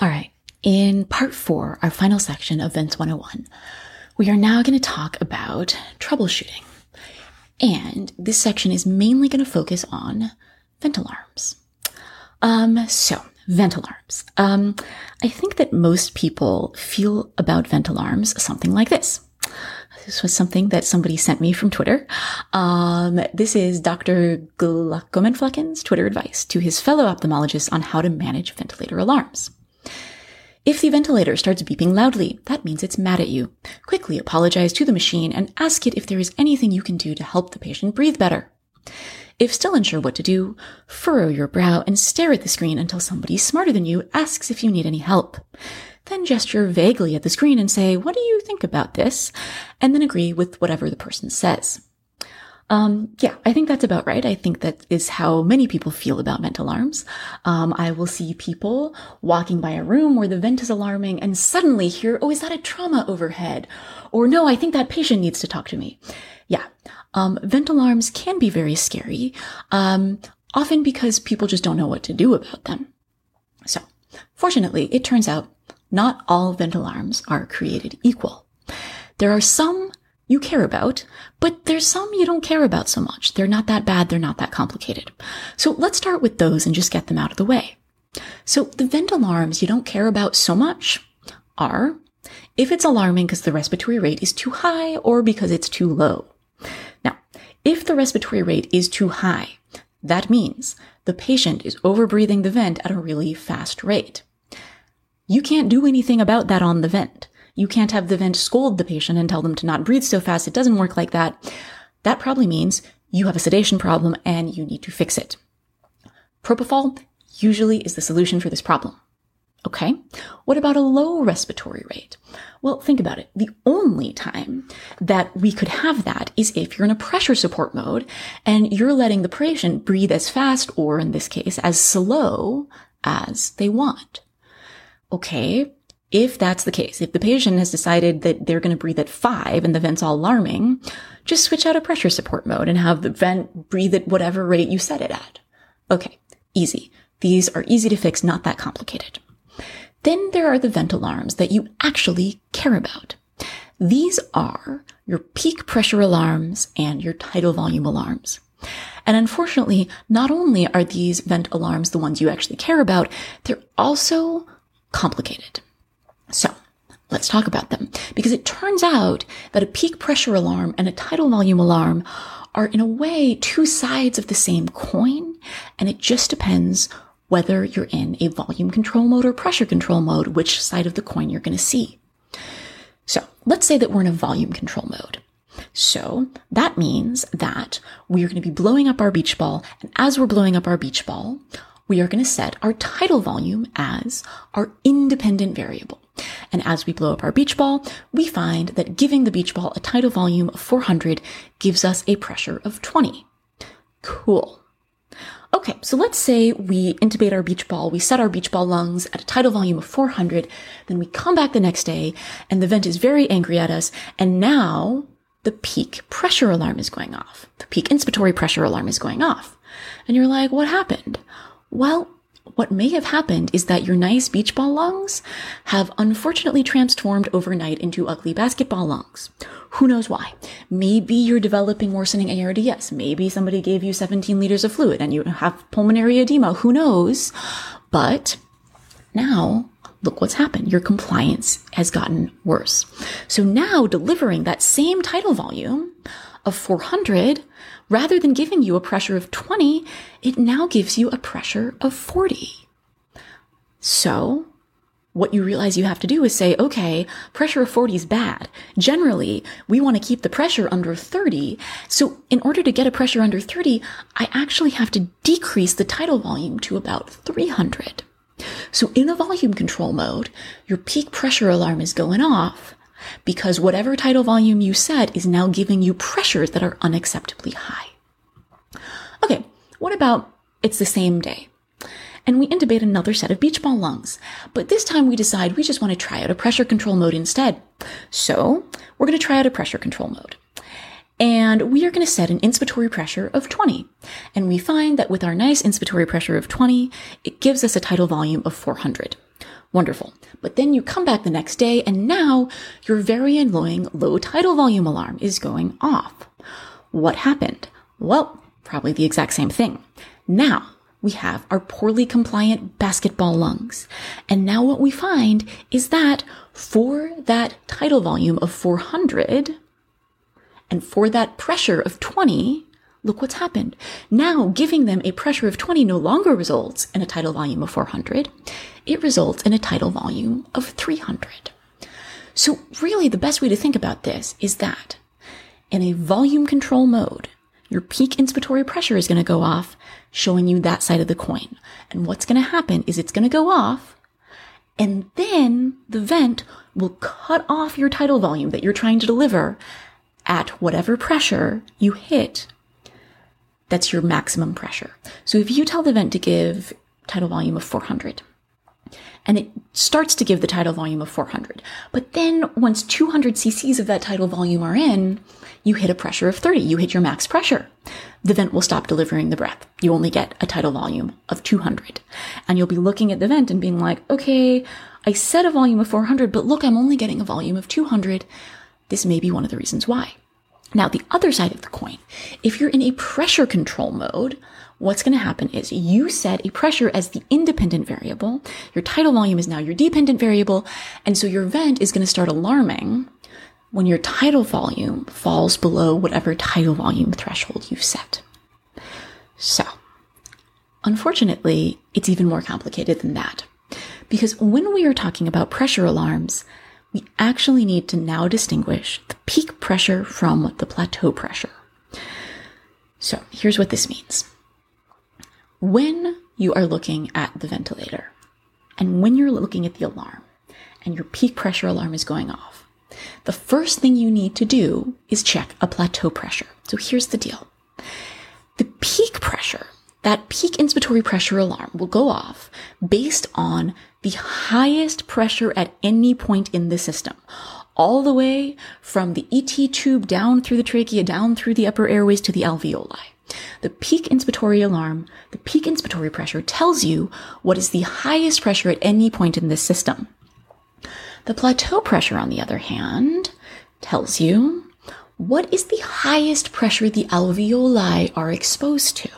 All right. In part four, our final section of Vents 101, we are now going to talk about troubleshooting. And this section is mainly going to focus on vent alarms. Um, so vent alarms. Um, I think that most people feel about vent alarms something like this. This was something that somebody sent me from Twitter. Um, this is Dr. Glaucomflecken's Twitter advice to his fellow ophthalmologists on how to manage ventilator alarms. If the ventilator starts beeping loudly, that means it's mad at you. Quickly apologize to the machine and ask it if there is anything you can do to help the patient breathe better. If still unsure what to do, furrow your brow and stare at the screen until somebody smarter than you asks if you need any help. Then gesture vaguely at the screen and say, what do you think about this? And then agree with whatever the person says. Um, yeah, I think that's about right. I think that is how many people feel about vent alarms. Um, I will see people walking by a room where the vent is alarming and suddenly hear, oh, is that a trauma overhead? Or no, I think that patient needs to talk to me. Yeah. Um, vent alarms can be very scary, um, often because people just don't know what to do about them. So, fortunately, it turns out not all vent alarms are created equal. There are some you care about, but there's some you don't care about so much. They're not that bad. They're not that complicated. So let's start with those and just get them out of the way. So the vent alarms you don't care about so much are if it's alarming because the respiratory rate is too high or because it's too low. Now, if the respiratory rate is too high, that means the patient is overbreathing the vent at a really fast rate. You can't do anything about that on the vent. You can't have the vent scold the patient and tell them to not breathe so fast. It doesn't work like that. That probably means you have a sedation problem and you need to fix it. Propofol usually is the solution for this problem. Okay. What about a low respiratory rate? Well, think about it. The only time that we could have that is if you're in a pressure support mode and you're letting the patient breathe as fast or in this case, as slow as they want. Okay. If that's the case, if the patient has decided that they're going to breathe at five and the vent's all alarming, just switch out a pressure support mode and have the vent breathe at whatever rate you set it at. Okay. Easy. These are easy to fix, not that complicated. Then there are the vent alarms that you actually care about. These are your peak pressure alarms and your tidal volume alarms. And unfortunately, not only are these vent alarms the ones you actually care about, they're also complicated. So let's talk about them because it turns out that a peak pressure alarm and a tidal volume alarm are in a way two sides of the same coin. And it just depends whether you're in a volume control mode or pressure control mode, which side of the coin you're going to see. So let's say that we're in a volume control mode. So that means that we are going to be blowing up our beach ball. And as we're blowing up our beach ball, we are going to set our tidal volume as our independent variable. And as we blow up our beach ball, we find that giving the beach ball a tidal volume of 400 gives us a pressure of 20. Cool. Okay, so let's say we intubate our beach ball, we set our beach ball lungs at a tidal volume of 400, then we come back the next day and the vent is very angry at us, and now the peak pressure alarm is going off. The peak inspiratory pressure alarm is going off. And you're like, what happened? Well, what may have happened is that your nice beach ball lungs have unfortunately transformed overnight into ugly basketball lungs. Who knows why? Maybe you're developing worsening ARDS. Maybe somebody gave you 17 liters of fluid and you have pulmonary edema. Who knows? But now look what's happened. Your compliance has gotten worse. So now delivering that same tidal volume of 400 rather than giving you a pressure of 20, it now gives you a pressure of 40. So what you realize you have to do is say, okay, pressure of 40 is bad. Generally, we want to keep the pressure under 30. So in order to get a pressure under 30, I actually have to decrease the tidal volume to about 300. So in the volume control mode, your peak pressure alarm is going off because whatever tidal volume you set is now giving you pressures that are unacceptably high. Okay, what about it's the same day? And we intubate another set of beach ball lungs. But this time we decide we just want to try out a pressure control mode instead. So we're going to try out a pressure control mode. And we are going to set an inspiratory pressure of 20. And we find that with our nice inspiratory pressure of 20, it gives us a tidal volume of 400. Wonderful. But then you come back the next day and now your very annoying low tidal volume alarm is going off. What happened? Well, probably the exact same thing. Now we have our poorly compliant basketball lungs. And now what we find is that for that tidal volume of 400 and for that pressure of 20, look what's happened. Now giving them a pressure of 20 no longer results in a tidal volume of 400. It results in a tidal volume of 300. So really the best way to think about this is that in a volume control mode, your peak inspiratory pressure is going to go off, showing you that side of the coin. And what's going to happen is it's going to go off, and then the vent will cut off your tidal volume that you're trying to deliver at whatever pressure you hit. That's your maximum pressure. So if you tell the vent to give tidal volume of 400, and it starts to give the tidal volume of 400. But then once 200 cc's of that tidal volume are in, you hit a pressure of 30. You hit your max pressure. The vent will stop delivering the breath. You only get a tidal volume of 200. And you'll be looking at the vent and being like, okay, I set a volume of 400, but look, I'm only getting a volume of 200. This may be one of the reasons why. Now, the other side of the coin, if you're in a pressure control mode, what's going to happen is you set a pressure as the independent variable. Your tidal volume is now your dependent variable. And so your vent is going to start alarming when your tidal volume falls below whatever tidal volume threshold you've set. So, unfortunately, it's even more complicated than that. Because when we are talking about pressure alarms, we actually need to now distinguish the peak pressure from the plateau pressure. So here's what this means. When you are looking at the ventilator and when you're looking at the alarm and your peak pressure alarm is going off, the first thing you need to do is check a plateau pressure. So here's the deal. The peak pressure that peak inspiratory pressure alarm will go off based on the highest pressure at any point in the system, all the way from the ET tube down through the trachea, down through the upper airways to the alveoli. The peak inspiratory alarm, the peak inspiratory pressure tells you what is the highest pressure at any point in this system. The plateau pressure, on the other hand, tells you what is the highest pressure the alveoli are exposed to.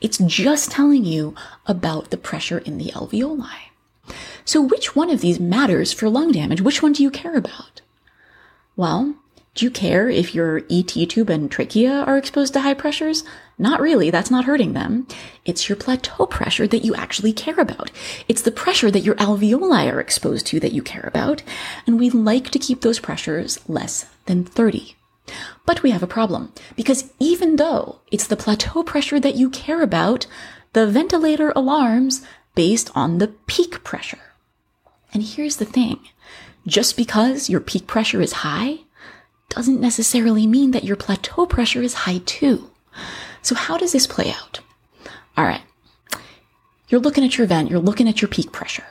It's just telling you about the pressure in the alveoli. So which one of these matters for lung damage? Which one do you care about? Well, do you care if your ET tube and trachea are exposed to high pressures? Not really. That's not hurting them. It's your plateau pressure that you actually care about. It's the pressure that your alveoli are exposed to that you care about. And we like to keep those pressures less than 30. But we have a problem because even though it's the plateau pressure that you care about, the ventilator alarms based on the peak pressure. And here's the thing. Just because your peak pressure is high doesn't necessarily mean that your plateau pressure is high too. So how does this play out? All right. You're looking at your vent, you're looking at your peak pressure,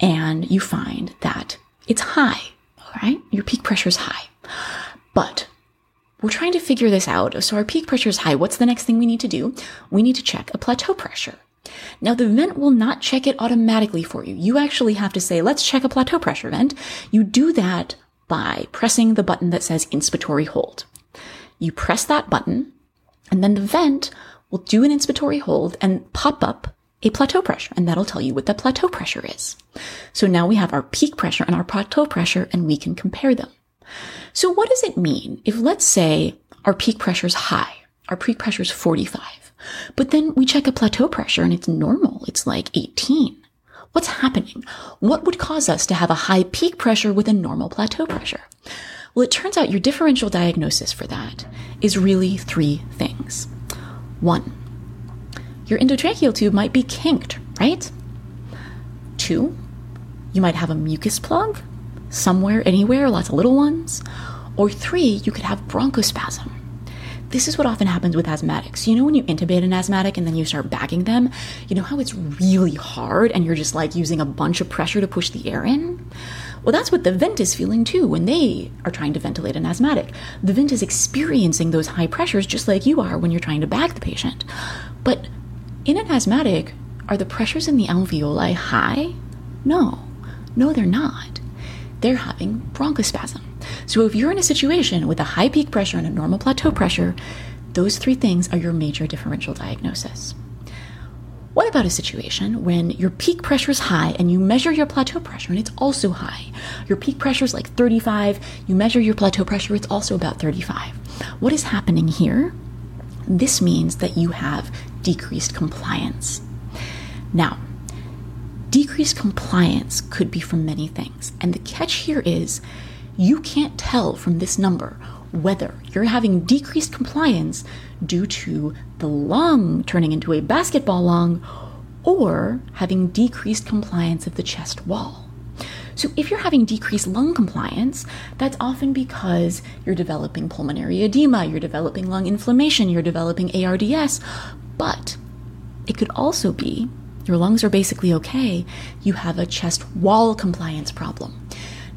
and you find that it's high, all right? Your peak pressure is high. But we're trying to figure this out. So our peak pressure is high. What's the next thing we need to do? We need to check a plateau pressure. Now the vent will not check it automatically for you. You actually have to say, let's check a plateau pressure vent. You do that by pressing the button that says inspiratory hold. You press that button and then the vent will do an inspiratory hold and pop up a plateau pressure and that'll tell you what the plateau pressure is. So now we have our peak pressure and our plateau pressure and we can compare them. So what does it mean if let's say our peak pressure is high, our peak pressure is 45, but then we check a plateau pressure and it's normal. It's like 18. What's happening? What would cause us to have a high peak pressure with a normal plateau pressure? Well, it turns out your differential diagnosis for that is really three things. One, your endotracheal tube might be kinked, right? Two, you might have a mucus plug somewhere, anywhere, lots of little ones. Or three, you could have bronchospasm. This is what often happens with asthmatics. You know, when you intubate an asthmatic and then you start bagging them, you know how it's really hard and you're just like using a bunch of pressure to push the air in? Well, that's what the vent is feeling too when they are trying to ventilate an asthmatic. The vent is experiencing those high pressures just like you are when you're trying to bag the patient. But in an asthmatic, are the pressures in the alveoli high? No. No, they're not. They're having bronchospasm. So if you're in a situation with a high peak pressure and a normal plateau pressure, those three things are your major differential diagnosis. What about a situation when your peak pressure is high and you measure your plateau pressure and it's also high? Your peak pressure is like 35, you measure your plateau pressure, it's also about 35. What is happening here? This means that you have decreased compliance. Now, decreased compliance could be from many things. And the catch here is you can't tell from this number whether you're having decreased compliance due to the lung turning into a basketball lung or having decreased compliance of the chest wall. So, if you're having decreased lung compliance, that's often because you're developing pulmonary edema, you're developing lung inflammation, you're developing ARDS, but it could also be your lungs are basically okay, you have a chest wall compliance problem.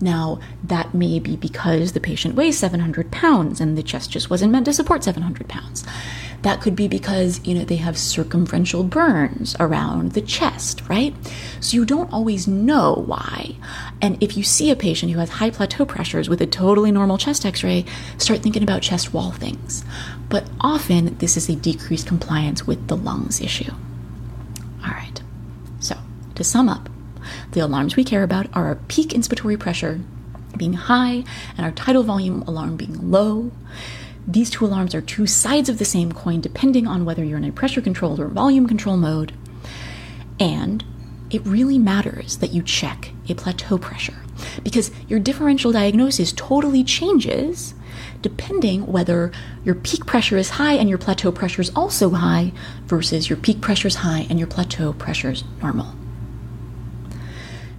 Now, that may be because the patient weighs 700 pounds and the chest just wasn't meant to support 700 pounds. That could be because, you know, they have circumferential burns around the chest, right? So you don't always know why. And if you see a patient who has high plateau pressures with a totally normal chest x ray, start thinking about chest wall things. But often this is a decreased compliance with the lungs issue. All right. So, to sum up, the alarms we care about are our peak inspiratory pressure being high and our tidal volume alarm being low. These two alarms are two sides of the same coin depending on whether you're in a pressure controlled or volume control mode. And it really matters that you check a plateau pressure because your differential diagnosis totally changes depending whether your peak pressure is high and your plateau pressure is also high versus your peak pressure is high and your plateau pressure is normal.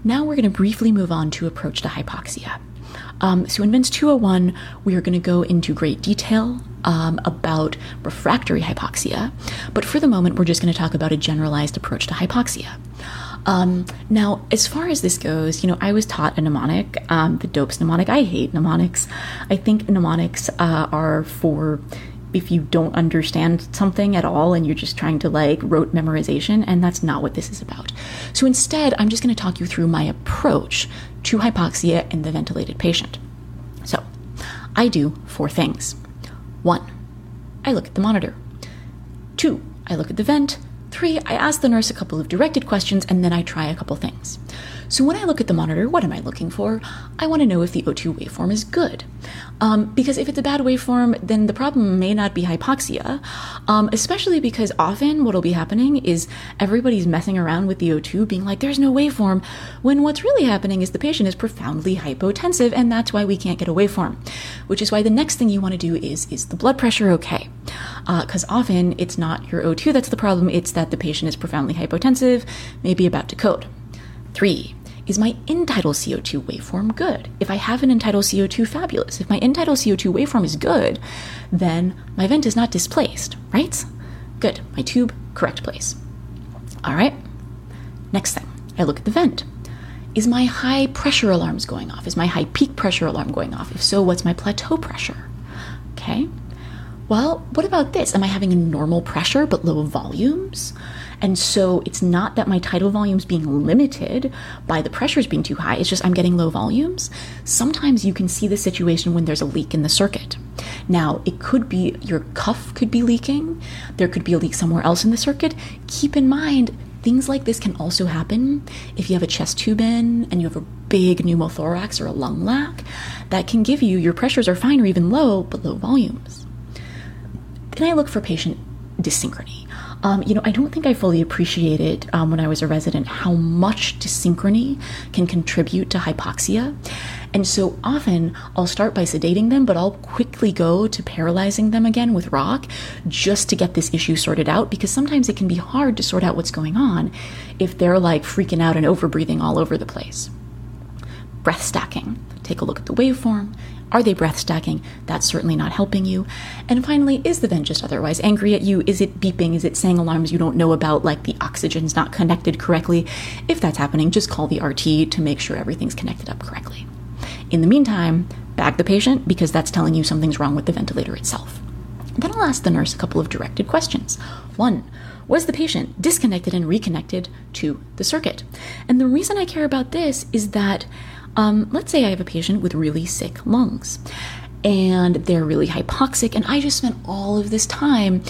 Now we're going to briefly move on to approach to hypoxia. Um, so in VENTS 201, we are going to go into great detail um, about refractory hypoxia, but for the moment, we're just going to talk about a generalized approach to hypoxia. Um, now, as far as this goes, you know, I was taught a mnemonic, um, the DOPES mnemonic. I hate mnemonics. I think mnemonics uh, are for if you don't understand something at all and you're just trying to like rote memorization, and that's not what this is about. So instead, I'm just going to talk you through my approach to hypoxia in the ventilated patient. So, I do four things. One, I look at the monitor. Two, I look at the vent. Three, I ask the nurse a couple of directed questions and then I try a couple things. So when I look at the monitor, what am I looking for? I want to know if the O2 waveform is good. Um, because if it's a bad waveform, then the problem may not be hypoxia, um, especially because often what'll be happening is everybody's messing around with the O2, being like, there's no waveform, when what's really happening is the patient is profoundly hypotensive, and that's why we can't get a waveform. Which is why the next thing you want to do is, is the blood pressure okay? Because uh, often it's not your O2 that's the problem, it's that the patient is profoundly hypotensive, maybe about to code. Three, is my end-tidal CO2 waveform good? If I have an end-tidal CO2, fabulous. If my end-tidal CO2 waveform is good, then my vent is not displaced, right? Good. My tube, correct place. All right. Next thing, I look at the vent. Is my high pressure alarms going off? Is my high peak pressure alarm going off? If so, what's my plateau pressure? Okay. Well, what about this? Am I having a normal pressure but low volumes? And so it's not that my tidal volume's being limited by the pressures being too high, it's just I'm getting low volumes. Sometimes you can see the situation when there's a leak in the circuit. Now, it could be your cuff could be leaking, there could be a leak somewhere else in the circuit. Keep in mind, things like this can also happen if you have a chest tube in and you have a big pneumothorax or a lung lac. That can give you your pressures are fine or even low, but low volumes. Then I look for patient dyssynchrony. Um, you know, I don't think I fully appreciated um, when I was a resident how much dyssynchrony can contribute to hypoxia. And so often I'll start by sedating them, but I'll quickly go to paralyzing them again with rock just to get this issue sorted out because sometimes it can be hard to sort out what's going on if they're like freaking out and overbreathing all over the place. Breath stacking. Take a look at the waveform are they breath stacking? That's certainly not helping you. And finally, is the vent just otherwise angry at you? Is it beeping? Is it saying alarms you don't know about, like the oxygen's not connected correctly? If that's happening, just call the RT to make sure everything's connected up correctly. In the meantime, bag the patient because that's telling you something's wrong with the ventilator itself. Then I'll ask the nurse a couple of directed questions. One, was the patient disconnected and reconnected to the circuit? And the reason I care about this is that, um, let's say I have a patient with really sick lungs and they're really hypoxic, and I just spent all of this time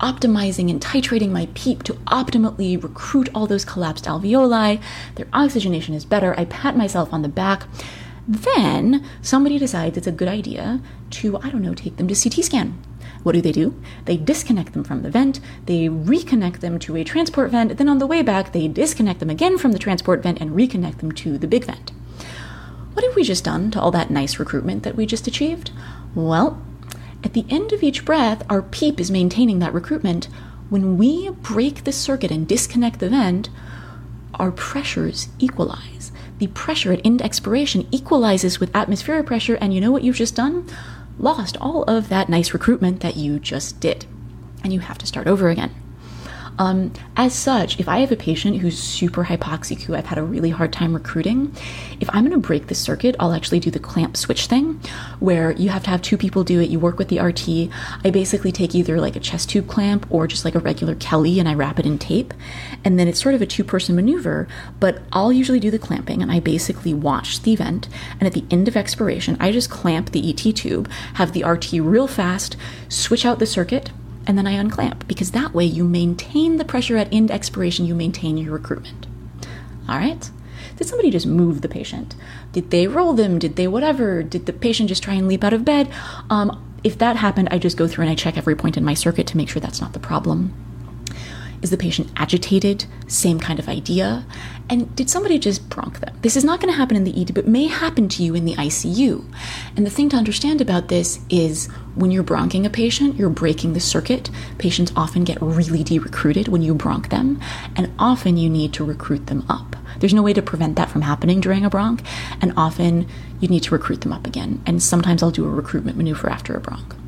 optimizing and titrating my PEEP to optimally recruit all those collapsed alveoli. Their oxygenation is better. I pat myself on the back. Then somebody decides it's a good idea to, I don't know, take them to CT scan. What do they do? They disconnect them from the vent, they reconnect them to a transport vent, then on the way back, they disconnect them again from the transport vent and reconnect them to the big vent. What have we just done to all that nice recruitment that we just achieved? Well, at the end of each breath, our PEEP is maintaining that recruitment. When we break the circuit and disconnect the vent, our pressures equalize. The pressure at end expiration equalizes with atmospheric pressure, and you know what you've just done? lost all of that nice recruitment that you just did. And you have to start over again. Um, as such, if I have a patient who's super hypoxic, who I've had a really hard time recruiting, if I'm going to break the circuit, I'll actually do the clamp switch thing, where you have to have two people do it. You work with the RT. I basically take either like a chest tube clamp or just like a regular Kelly and I wrap it in tape. And then it's sort of a two person maneuver, but I'll usually do the clamping and I basically watch the event. And at the end of expiration, I just clamp the ET tube, have the RT real fast, switch out the circuit and then I unclamp because that way you maintain the pressure at end expiration, you maintain your recruitment. All right? Did somebody just move the patient? Did they roll them? Did they whatever? Did the patient just try and leap out of bed? Um, if that happened, I just go through and I check every point in my circuit to make sure that's not the problem. Is the patient agitated? Same kind of idea. And did somebody just bronch them? This is not going to happen in the ED, but may happen to you in the ICU. And the thing to understand about this is when you're bronching a patient, you're breaking the circuit. Patients often get really de-recruited when you bronch them, and often you need to recruit them up. There's no way to prevent that from happening during a bronch, and often you need to recruit them up again. And sometimes I'll do a recruitment maneuver after a bronch.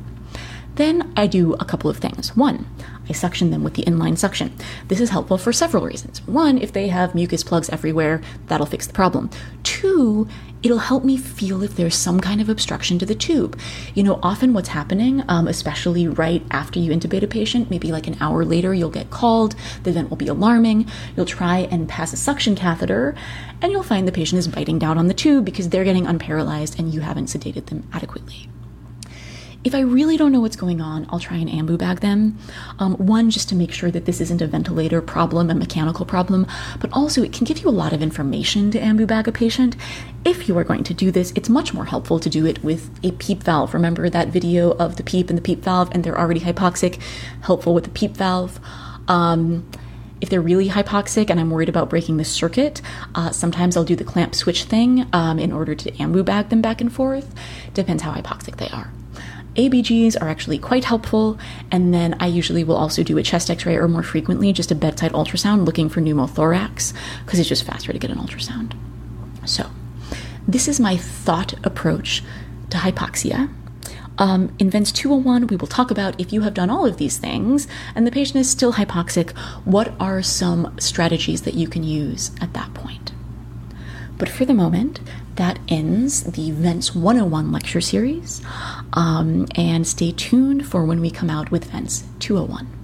Then I do a couple of things. One, I suction them with the inline suction. This is helpful for several reasons. One, if they have mucus plugs everywhere, that'll fix the problem. Two, it'll help me feel if there's some kind of obstruction to the tube. You know, often what's happening, um, especially right after you intubate a patient, maybe like an hour later, you'll get called, the event will be alarming, you'll try and pass a suction catheter, and you'll find the patient is biting down on the tube because they're getting unparalyzed and you haven't sedated them adequately. If I really don't know what's going on, I'll try and ambu bag them. Um, one, just to make sure that this isn't a ventilator problem, a mechanical problem, but also it can give you a lot of information to ambu bag a patient. If you are going to do this, it's much more helpful to do it with a PEEP valve. Remember that video of the PEEP and the PEEP valve, and they're already hypoxic, helpful with the PEEP valve. Um, if they're really hypoxic and I'm worried about breaking the circuit, uh, sometimes I'll do the clamp switch thing um, in order to ambu bag them back and forth. Depends how hypoxic they are. ABGs are actually quite helpful, and then I usually will also do a chest x ray or more frequently just a bedside ultrasound looking for pneumothorax because it's just faster to get an ultrasound. So, this is my thought approach to hypoxia. Um, in VENTS 201, we will talk about if you have done all of these things and the patient is still hypoxic, what are some strategies that you can use at that point? But for the moment, that ends the VENTS 101 lecture series. Um, and stay tuned for when we come out with VENTS 201.